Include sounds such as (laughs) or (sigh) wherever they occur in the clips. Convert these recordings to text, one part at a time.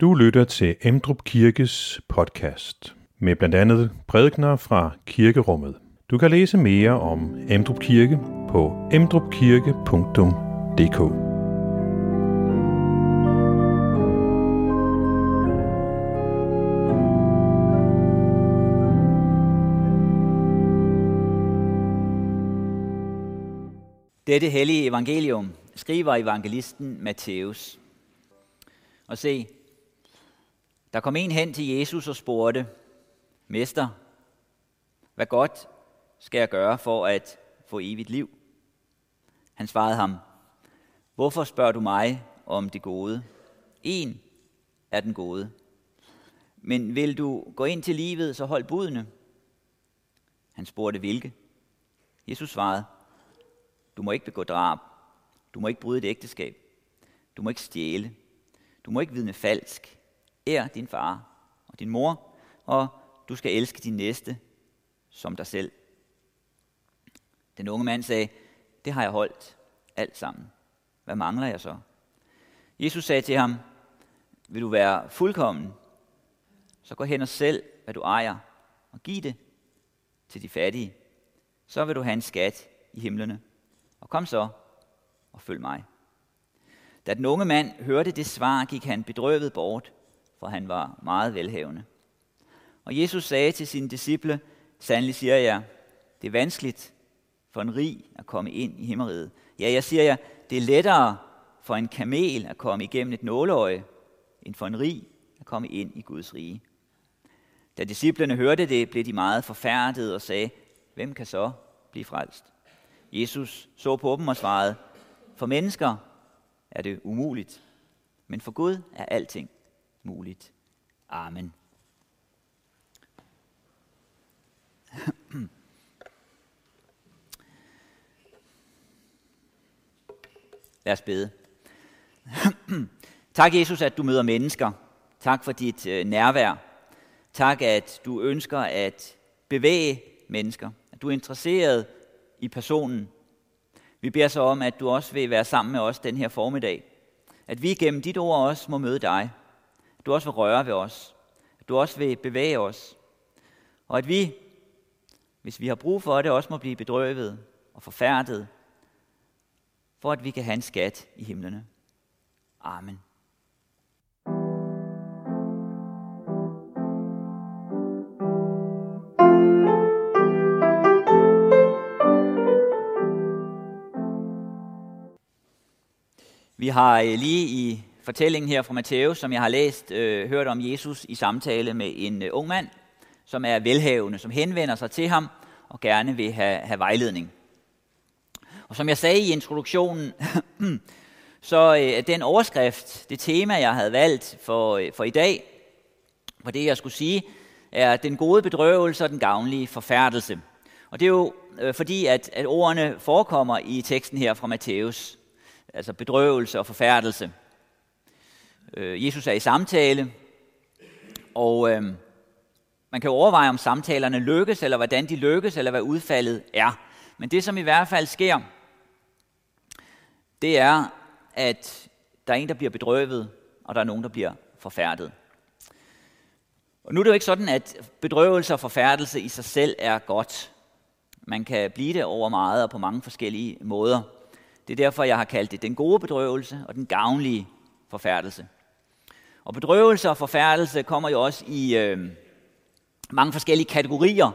Du lytter til Emdrup Kirkes podcast med blandt andet prædikner fra kirkerummet. Du kan læse mere om Emdrup Kirke på emdrupkirke.dk. Dette hellige evangelium skriver evangelisten Matthæus. Og se, der kom en hen til Jesus og spurgte, Mester, hvad godt skal jeg gøre for at få evigt liv? Han svarede ham, Hvorfor spørger du mig om det gode? En er den gode. Men vil du gå ind til livet, så hold budene. Han spurgte, hvilke? Jesus svarede, du må ikke begå drab. Du må ikke bryde et ægteskab. Du må ikke stjæle. Du må ikke vidne falsk. Ær din far og din mor, og du skal elske din næste som dig selv. Den unge mand sagde, det har jeg holdt alt sammen. Hvad mangler jeg så? Jesus sagde til ham, vil du være fuldkommen, så gå hen og sælg, hvad du ejer, og giv det til de fattige. Så vil du have en skat i himlene. Og kom så og følg mig. Da den unge mand hørte det svar, gik han bedrøvet bort, for han var meget velhavende. Og Jesus sagde til sine disciple, sandelig siger jeg, det er vanskeligt for en rig at komme ind i himmeriget. Ja, jeg siger jer, det er lettere for en kamel at komme igennem et nåleøje, end for en rig at komme ind i Guds rige. Da disciplene hørte det, blev de meget forfærdede og sagde, hvem kan så blive frelst? Jesus så på dem og svarede, for mennesker er det umuligt, men for Gud er alting muligt. Amen. Lad os bede. tak, Jesus, at du møder mennesker. Tak for dit øh, nærvær. Tak, at du ønsker at bevæge mennesker. At du er interesseret i personen. Vi beder så om, at du også vil være sammen med os den her formiddag. At vi gennem dit ord også må møde dig. Du også vil røre ved os. At du også vil bevæge os. Og at vi, hvis vi har brug for det, også må blive bedrøvet og forfærdet, for at vi kan have en skat i himlene. Amen. Vi har eh, lige i fortællingen her fra Matthæus, som jeg har læst, øh, hørt om Jesus i samtale med en øh, ung mand, som er velhavende, som henvender sig til ham og gerne vil have, have vejledning. Og som jeg sagde i introduktionen, (clears throat) så øh, den overskrift, det tema, jeg havde valgt for, øh, for i dag, for det jeg skulle sige, er den gode bedrøvelse og den gavnlige forfærdelse. Og det er jo øh, fordi, at, at ordene forekommer i teksten her fra Matthæus altså bedrøvelse og forfærdelse. Øh, Jesus er i samtale, og øh, man kan overveje, om samtalerne lykkes, eller hvordan de lykkes, eller hvad udfaldet er. Men det, som i hvert fald sker, det er, at der er en, der bliver bedrøvet, og der er nogen, der bliver forfærdet. Og nu er det jo ikke sådan, at bedrøvelse og forfærdelse i sig selv er godt. Man kan blive det over meget og på mange forskellige måder. Det er derfor, jeg har kaldt det den gode bedrøvelse og den gavnlige forfærdelse. Og bedrøvelse og forfærdelse kommer jo også i øh, mange forskellige kategorier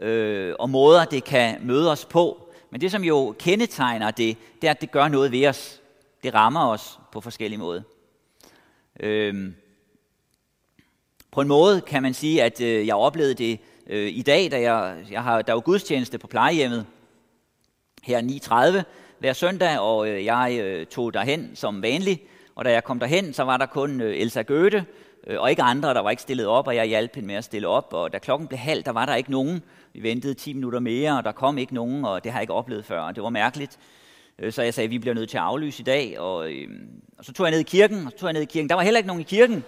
øh, og måder, det kan møde os på. Men det, som jo kendetegner det, det er, at det gør noget ved os. Det rammer os på forskellige måder. Øh, på en måde kan man sige, at øh, jeg oplevede det øh, i dag, da jeg, jeg har, der var gudstjeneste på plejehjemmet her 9.30, hver søndag, og øh, jeg øh, tog derhen som vanlig. Og da jeg kom derhen, så var der kun øh, Elsa Goethe, øh, og ikke andre, der var ikke stillet op, og jeg hjalp hende med at stille op. Og da klokken blev halv, der var der ikke nogen. Vi ventede 10 minutter mere, og der kom ikke nogen, og det har jeg ikke oplevet før, og det var mærkeligt. Øh, så jeg sagde, at vi bliver nødt til at aflyse i dag, og, øh, og så tog jeg ned i kirken, og så tog jeg ned i kirken. Der var heller ikke nogen i kirken.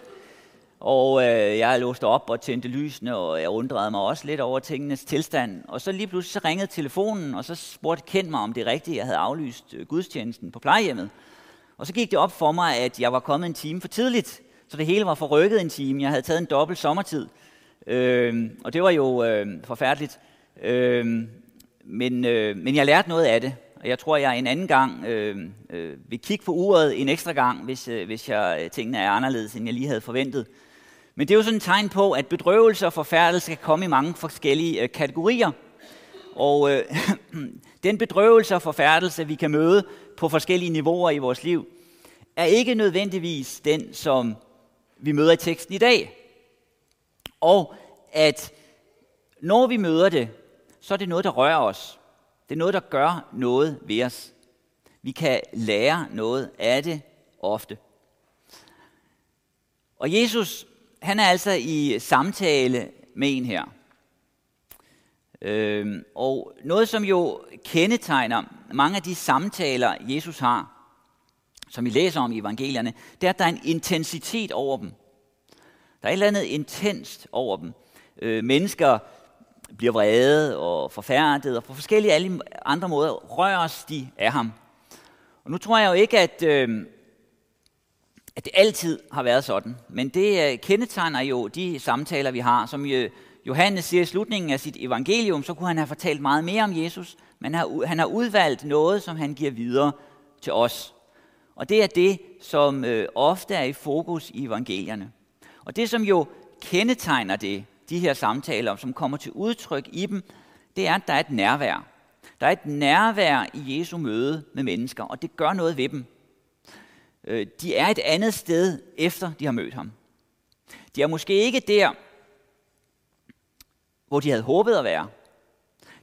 Og øh, jeg låste op og tændte lysene, og jeg undrede mig også lidt over tingenes tilstand. Og så lige pludselig så ringede telefonen, og så spurgte Kent mig, om det er rigtigt, jeg havde aflyst gudstjenesten på plejehjemmet. Og så gik det op for mig, at jeg var kommet en time for tidligt. så det hele var forrykket en time. Jeg havde taget en dobbelt sommertid, øh, og det var jo øh, forfærdeligt. Øh, men, øh, men jeg lærte noget af det, og jeg tror, jeg en anden gang øh, øh, vil kigge på uret en ekstra gang, hvis, øh, hvis jeg, øh, tingene er anderledes, end jeg lige havde forventet. Men det er jo sådan et tegn på, at bedrøvelse og forfærdelse kan komme i mange forskellige øh, kategorier. Og øh, (clears throat) den bedrøvelse og forfærdelse, vi kan møde på forskellige niveauer i vores liv, er ikke nødvendigvis den, som vi møder i teksten i dag. Og at når vi møder det, så er det noget, der rører os. Det er noget, der gør noget ved os. Vi kan lære noget af det ofte. Og Jesus, han er altså i samtale med en her. Øhm, og noget, som jo kendetegner mange af de samtaler, Jesus har, som vi læser om i evangelierne, det er, at der er en intensitet over dem. Der er et eller andet intenst over dem. Øh, mennesker bliver vrede og forfærdet, og på forskellige alle andre måder røres de af ham. Og nu tror jeg jo ikke, at, øh, at det altid har været sådan, men det øh, kendetegner jo de samtaler, vi har, som jo, Johannes siger i slutningen af sit evangelium, så kunne han have fortalt meget mere om Jesus, men han har udvalgt noget, som han giver videre til os. Og det er det, som øh, ofte er i fokus i evangelierne. Og det, som jo kendetegner det, de her samtaler, som kommer til udtryk i dem, det er, at der er et nærvær. Der er et nærvær i Jesu møde med mennesker, og det gør noget ved dem. Øh, de er et andet sted, efter de har mødt ham. De er måske ikke der, hvor de havde håbet at være.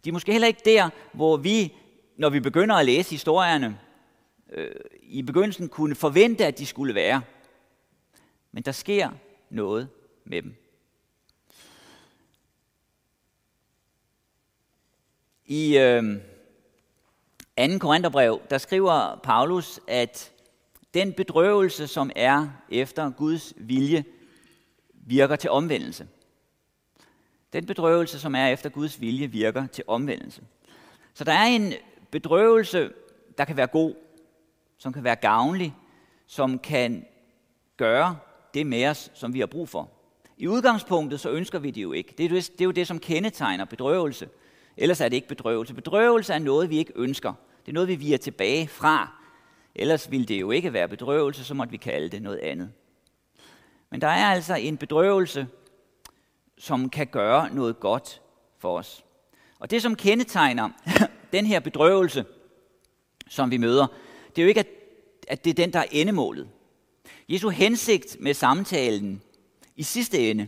De er måske heller ikke der, hvor vi, når vi begynder at læse historierne, øh, i begyndelsen kunne forvente, at de skulle være. Men der sker noget med dem. I øh, 2. Korintherbrev, der skriver Paulus, at den bedrøvelse, som er efter Guds vilje, virker til omvendelse. Den bedrøvelse, som er efter Guds vilje, virker til omvendelse. Så der er en bedrøvelse, der kan være god, som kan være gavnlig, som kan gøre det med os, som vi har brug for. I udgangspunktet så ønsker vi det jo ikke. Det er, det, det er jo det, som kendetegner bedrøvelse. Ellers er det ikke bedrøvelse. Bedrøvelse er noget, vi ikke ønsker. Det er noget, vi viger tilbage fra. Ellers ville det jo ikke være bedrøvelse, så måtte vi kalde det noget andet. Men der er altså en bedrøvelse, som kan gøre noget godt for os. Og det, som kendetegner (laughs) den her bedrøvelse, som vi møder, det er jo ikke, at, at det er den, der er endemålet. Jesu hensigt med samtalen i sidste ende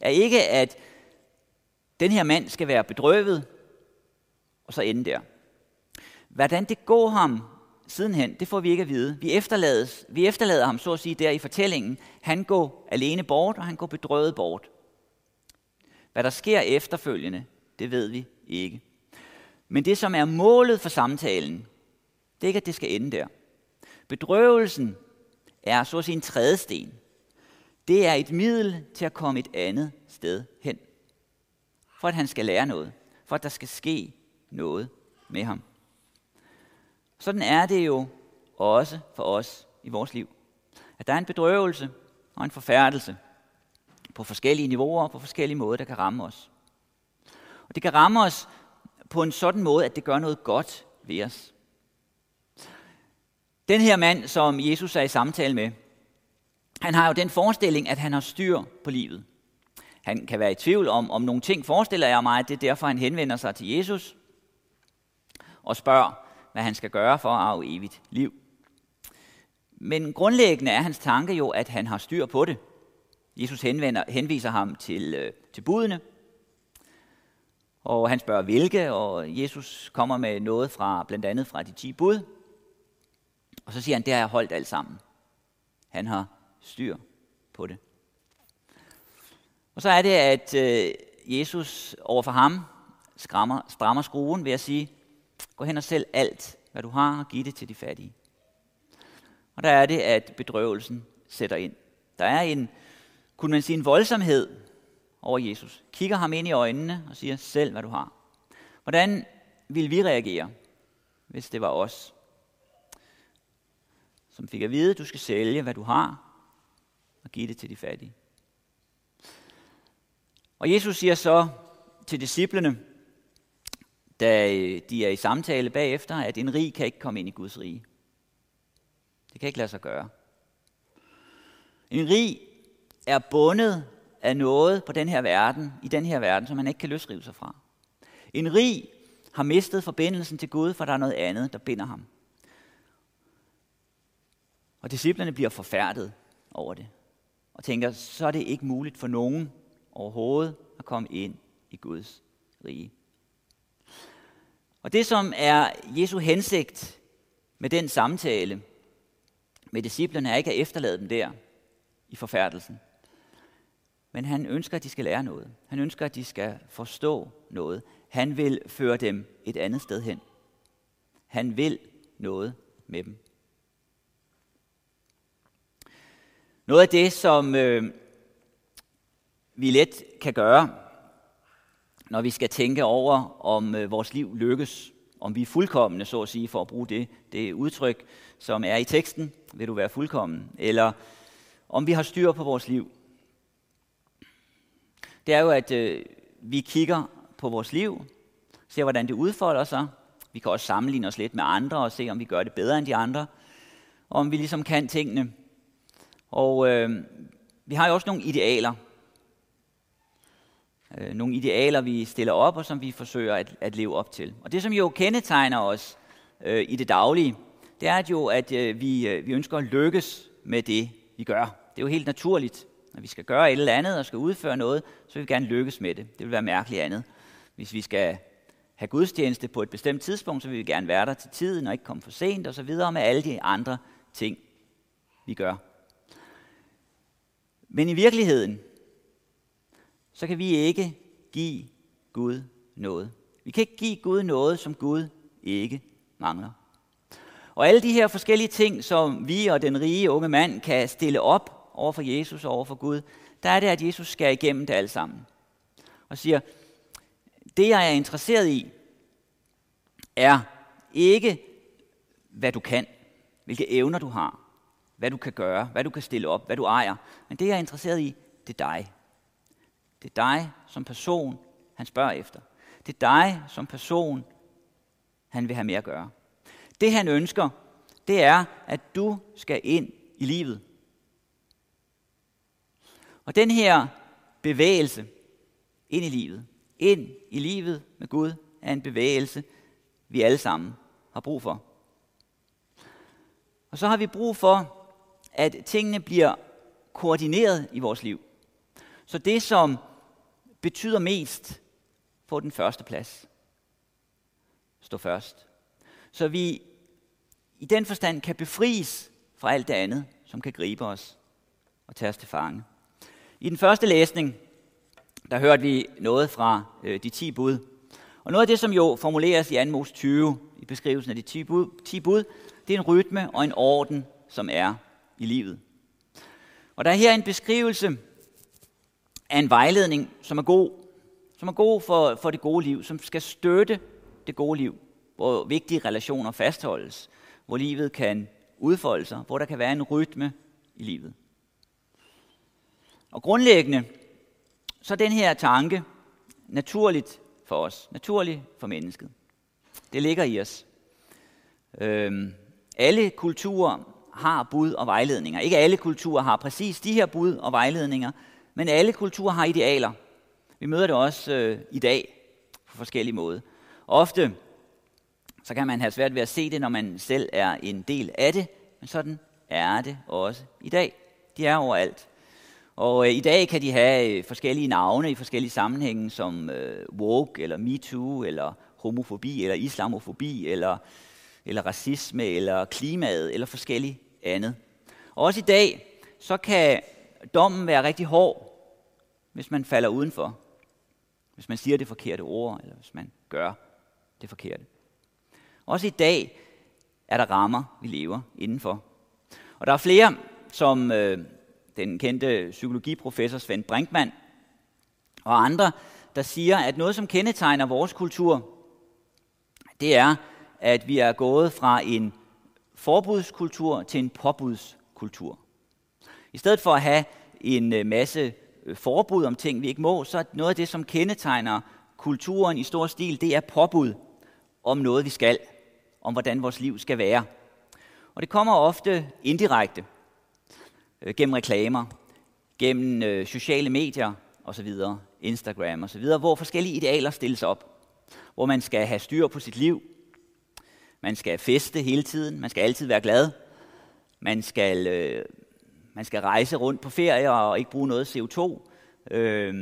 er ikke, at den her mand skal være bedrøvet, og så ende der. Hvordan det går ham sidenhen, det får vi ikke at vide. Vi, efterlades, vi efterlader ham, så at sige, der i fortællingen. Han går alene bort, og han går bedrøvet bort. Hvad der sker efterfølgende, det ved vi ikke. Men det, som er målet for samtalen, det er ikke, at det skal ende der. Bedrøvelsen er så at sige en tredje sten. Det er et middel til at komme et andet sted hen. For at han skal lære noget. For at der skal ske noget med ham. Sådan er det jo også for os i vores liv. At der er en bedrøvelse og en forfærdelse på forskellige niveauer og på forskellige måder, der kan ramme os. Og det kan ramme os på en sådan måde, at det gør noget godt ved os. Den her mand, som Jesus er i samtale med, han har jo den forestilling, at han har styr på livet. Han kan være i tvivl om, om nogle ting, forestiller jeg mig, at det er derfor, han henvender sig til Jesus og spørger, hvad han skal gøre for at arve evigt liv. Men grundlæggende er hans tanke jo, at han har styr på det. Jesus henvender, henviser ham til, øh, til budene, og han spørger hvilke, og Jesus kommer med noget fra blandt andet fra de 10 bud. Og så siger han, det har jeg holdt alt sammen. Han har styr på det. Og så er det, at øh, Jesus overfor ham skrammer, strammer skruen ved at sige, gå hen og sælg alt, hvad du har, og giv det til de fattige. Og der er det, at bedrøvelsen sætter ind. Der er en, kunne man sige, en voldsomhed over Jesus. Kigger ham ind i øjnene og siger, selv hvad du har. Hvordan vil vi reagere, hvis det var os, som fik at vide, at du skal sælge, hvad du har, og give det til de fattige. Og Jesus siger så til disciplene, da øh, de er i samtale bagefter, at en rig kan ikke komme ind i Guds rige. Det kan ikke lade sig gøre. En rig er bundet af noget på den her verden, i den her verden, som han ikke kan løsrive sig fra. En rig har mistet forbindelsen til Gud, for der er noget andet, der binder ham. Og disciplerne bliver forfærdet over det, og tænker, så er det ikke muligt for nogen overhovedet at komme ind i Guds rige. Og det, som er Jesu hensigt med den samtale med disciplerne, er ikke at efterlade dem der i forfærdelsen. Men han ønsker, at de skal lære noget. Han ønsker, at de skal forstå noget. Han vil føre dem et andet sted hen. Han vil noget med dem. Noget af det, som øh, vi let kan gøre, når vi skal tænke over, om øh, vores liv lykkes, om vi er fuldkommende, så at sige, for at bruge det, det udtryk, som er i teksten, vil du være fuldkommen, eller om vi har styr på vores liv. Det er jo, at øh, vi kigger på vores liv, ser, hvordan det udfolder sig. Vi kan også sammenligne os lidt med andre og se, om vi gør det bedre end de andre, og om vi ligesom kan tingene. Og øh, vi har jo også nogle idealer, øh, nogle idealer, vi stiller op, og som vi forsøger at, at leve op til. Og det, som jo kendetegner os øh, i det daglige, det er jo, at øh, vi, øh, vi ønsker at lykkes med det, vi gør. Det er jo helt naturligt. Når vi skal gøre et eller andet og skal udføre noget, så vil vi gerne lykkes med det. Det vil være mærkeligt andet. Hvis vi skal have gudstjeneste på et bestemt tidspunkt, så vil vi gerne være der til tiden og ikke komme for sent og så videre med alle de andre ting, vi gør. Men i virkeligheden, så kan vi ikke give Gud noget. Vi kan ikke give Gud noget, som Gud ikke mangler. Og alle de her forskellige ting, som vi og den rige unge mand kan stille op over for Jesus og over for Gud, der er det, at Jesus skal igennem det alt sammen. Og siger, det jeg er interesseret i, er ikke, hvad du kan, hvilke evner du har, hvad du kan gøre, hvad du kan stille op, hvad du ejer. Men det jeg er interesseret i, det er dig. Det er dig som person, han spørger efter. Det er dig som person, han vil have mere at gøre. Det han ønsker, det er, at du skal ind i livet. Og den her bevægelse ind i livet, ind i livet med Gud, er en bevægelse, vi alle sammen har brug for. Og så har vi brug for, at tingene bliver koordineret i vores liv. Så det, som betyder mest, får den første plads. Stå først. Så vi i den forstand kan befries fra alt det andet, som kan gribe os og tage os til fange. I den første læsning, der hørte vi noget fra øh, de 10 bud. Og noget af det, som jo formuleres i 2. Mos 20, i beskrivelsen af de 10 bud, 10 bud, det er en rytme og en orden, som er i livet. Og der er her en beskrivelse af en vejledning, som er god, som er god for, for det gode liv, som skal støtte det gode liv, hvor vigtige relationer fastholdes, hvor livet kan udfolde sig, hvor der kan være en rytme i livet. Og grundlæggende, så er den her tanke naturligt for os, naturligt for mennesket. Det ligger i os. Øhm, alle kulturer har bud og vejledninger. Ikke alle kulturer har præcis de her bud og vejledninger, men alle kulturer har idealer. Vi møder det også øh, i dag på forskellige måder. Ofte så kan man have svært ved at se det, når man selv er en del af det, men sådan er det også i dag. De er overalt. Og øh, i dag kan de have øh, forskellige navne i forskellige sammenhænge, som øh, woke, eller MeToo, eller homofobi, eller islamofobi, eller, eller racisme, eller klimaet, eller forskellige andet. Og også i dag, så kan dommen være rigtig hård, hvis man falder udenfor. Hvis man siger det forkerte ord, eller hvis man gør det forkerte. Også i dag er der rammer, vi lever indenfor. Og der er flere, som øh, den kendte psykologiprofessor Svend Brinkmann og andre, der siger, at noget, som kendetegner vores kultur, det er, at vi er gået fra en forbudskultur til en påbudskultur. I stedet for at have en øh, masse øh, forbud om ting, vi ikke må, så er noget af det, som kendetegner kulturen i stor stil, det er påbud om noget, vi skal, om hvordan vores liv skal være. Og det kommer ofte indirekte, øh, gennem reklamer, gennem øh, sociale medier osv., Instagram osv., hvor forskellige idealer stilles op. Hvor man skal have styr på sit liv, man skal feste hele tiden, man skal altid være glad, man skal, øh, man skal rejse rundt på ferie og ikke bruge noget CO2, øh,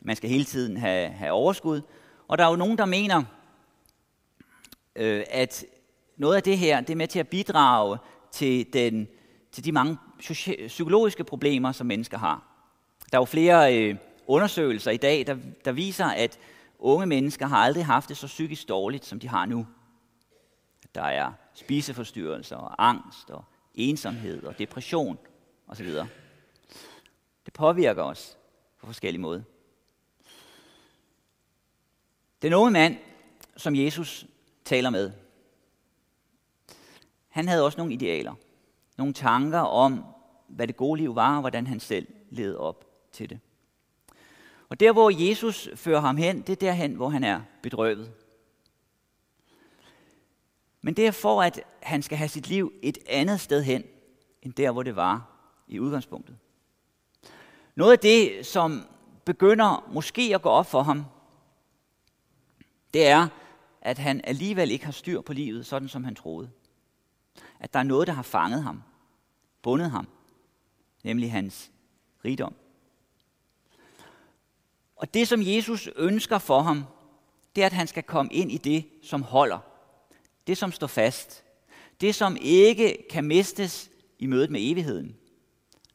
man skal hele tiden have, have overskud. Og der er jo nogen, der mener, øh, at noget af det her, det er med til at bidrage til, den, til de mange psykologiske problemer, som mennesker har. Der er jo flere øh, undersøgelser i dag, der, der viser, at unge mennesker har aldrig haft det så psykisk dårligt, som de har nu. Der er spiseforstyrrelser og angst og ensomhed og depression osv. Det påvirker os på forskellige måder. Den unge mand, som Jesus taler med, han havde også nogle idealer. Nogle tanker om, hvad det gode liv var, og hvordan han selv levede op til det. Og der, hvor Jesus fører ham hen, det er derhen, hvor han er bedrøvet. Men det er for, at han skal have sit liv et andet sted hen, end der, hvor det var i udgangspunktet. Noget af det, som begynder måske at gå op for ham, det er, at han alligevel ikke har styr på livet, sådan som han troede. At der er noget, der har fanget ham, bundet ham, nemlig hans rigdom. Og det, som Jesus ønsker for ham, det er, at han skal komme ind i det, som holder. Det, som står fast. Det, som ikke kan mistes i mødet med evigheden.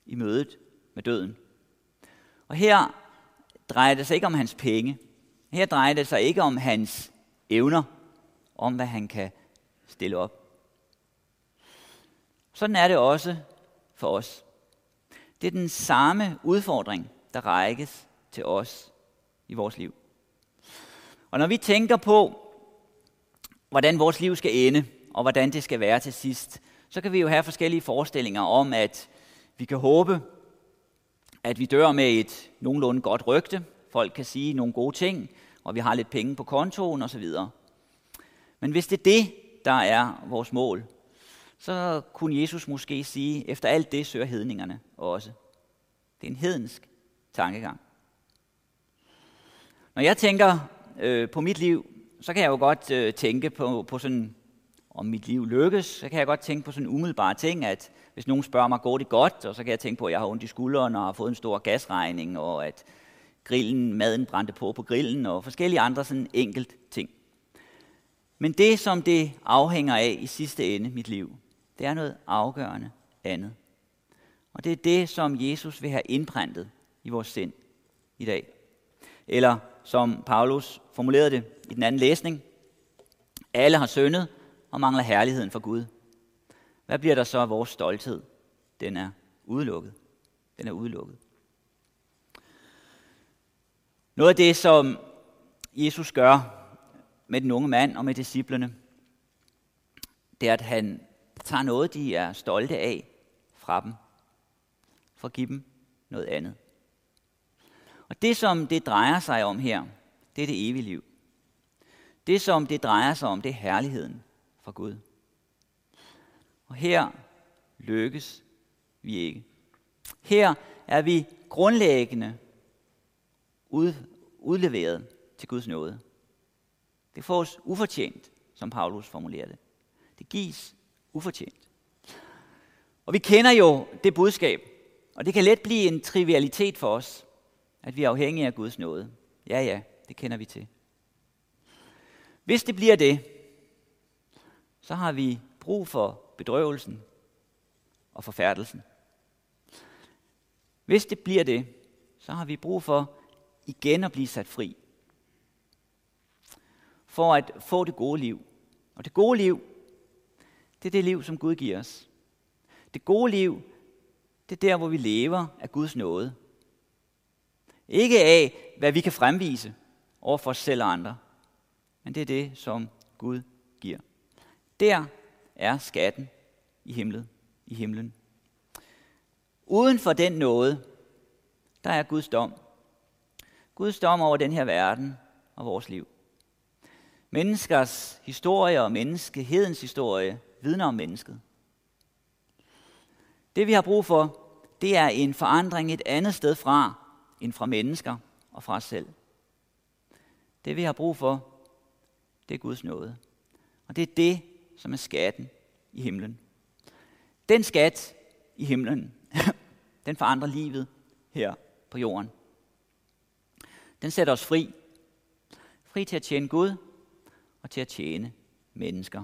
I mødet med døden. Og her drejer det sig ikke om hans penge. Her drejer det sig ikke om hans evner, om hvad han kan stille op. Sådan er det også for os. Det er den samme udfordring, der rækkes til os i vores liv. Og når vi tænker på, hvordan vores liv skal ende, og hvordan det skal være til sidst, så kan vi jo have forskellige forestillinger om, at vi kan håbe, at vi dør med et nogenlunde godt rygte. Folk kan sige nogle gode ting, og vi har lidt penge på kontoen osv. Men hvis det er det, der er vores mål, så kunne Jesus måske sige, efter alt det søger hedningerne også. Det er en hedensk tankegang. Når jeg tænker øh, på mit liv, så kan jeg jo godt øh, tænke på, på sådan, om mit liv lykkes, så kan jeg godt tænke på sådan umiddelbare ting, at hvis nogen spørger mig, går det godt, og så kan jeg tænke på, at jeg har ondt i skulderen og har fået en stor gasregning, og at grillen, maden brændte på på grillen, og forskellige andre sådan enkelt ting. Men det, som det afhænger af i sidste ende, mit liv, det er noget afgørende andet. Og det er det, som Jesus vil have indprintet i vores sind i dag. Eller som Paulus formulerede det i den anden læsning, alle har syndet og mangler herligheden for Gud. Hvad bliver der så af vores stolthed? Den er udelukket. Den er udelukket. Noget af det, som Jesus gør med den unge mand og med disciplene, det er, at han tager noget, de er stolte af fra dem, for at give dem noget andet. Og det, som det drejer sig om her, det er det evige liv. Det, som det drejer sig om, det er herligheden fra Gud. Og her lykkes vi ikke. Her er vi grundlæggende ud, udleveret til Guds nåde. Det fås ufortjent, som Paulus formulerer det. Det gives ufortjent. Og vi kender jo det budskab, og det kan let blive en trivialitet for os, at vi er afhængige af Guds nåde. Ja, ja, det kender vi til. Hvis det bliver det, så har vi brug for bedrøvelsen og forfærdelsen. Hvis det bliver det, så har vi brug for igen at blive sat fri. For at få det gode liv. Og det gode liv, det er det liv, som Gud giver os. Det gode liv, det er der, hvor vi lever af Guds nåde. Ikke af, hvad vi kan fremvise over for os selv og andre, men det er det, som Gud giver. Der er skatten i himlen. I himlen. Uden for den nåde, der er Guds dom. Guds dom over den her verden og vores liv. Menneskers historie og menneskehedens historie vidner om mennesket. Det vi har brug for, det er en forandring et andet sted fra, end fra mennesker og fra os selv. Det vi har brug for, det er Guds nåde. Og det er det, som er skatten i himlen. Den skat i himlen, (laughs) den forandrer livet her på jorden. Den sætter os fri. Fri til at tjene Gud og til at tjene mennesker.